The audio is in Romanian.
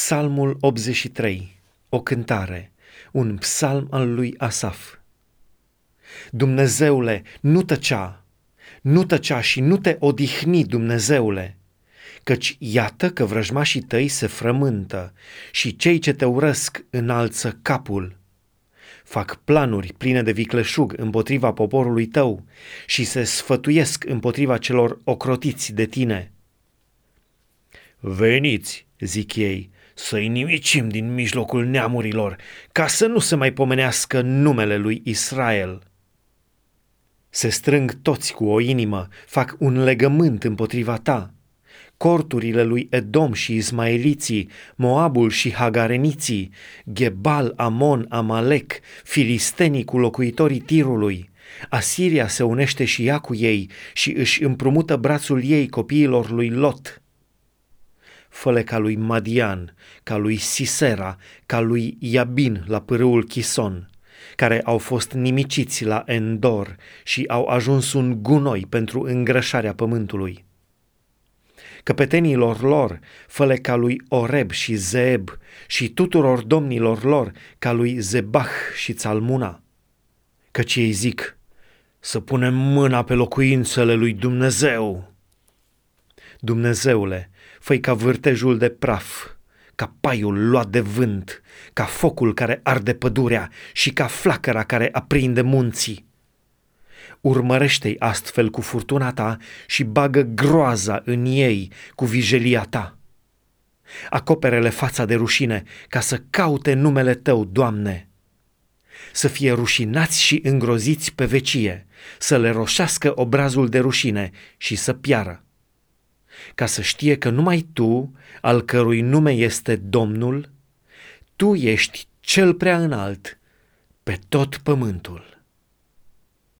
Psalmul 83, o cântare, un psalm al lui Asaf. Dumnezeule, nu tăcea, nu tăcea și nu te odihni, Dumnezeule, căci iată că vrăjmașii tăi se frământă și cei ce te urăsc înalță capul. Fac planuri pline de vicleșug împotriva poporului tău și se sfătuiesc împotriva celor ocrotiți de tine. Veniți, zic ei, să-i nimicim din mijlocul neamurilor, ca să nu se mai pomenească numele lui Israel. Se strâng toți cu o inimă, fac un legământ împotriva ta. Corturile lui Edom și Ismaeliții, Moabul și Hagareniții, Gebal, Amon, Amalek, filistenii cu locuitorii tirului. Asiria se unește și ea cu ei și își împrumută brațul ei copiilor lui Lot fă ca lui Madian, ca lui Sisera, ca lui Iabin la pârâul Chison, care au fost nimiciți la Endor și au ajuns un gunoi pentru îngrășarea pământului. Căpetenilor lor, fă ca lui Oreb și Zeeb și tuturor domnilor lor, ca lui Zebah și Țalmuna. Căci ei zic, să punem mâna pe locuințele lui Dumnezeu. Dumnezeule, făi ca vârtejul de praf, ca paiul luat de vânt, ca focul care arde pădurea și ca flacăra care aprinde munții. Urmărește-i astfel cu furtuna ta și bagă groaza în ei cu vijelia ta. Acoperele fața de rușine ca să caute numele tău, Doamne. Să fie rușinați și îngroziți pe vecie, să le roșească obrazul de rușine și să piară ca să știe că numai tu, al cărui nume este Domnul, tu ești cel prea înalt pe tot pământul.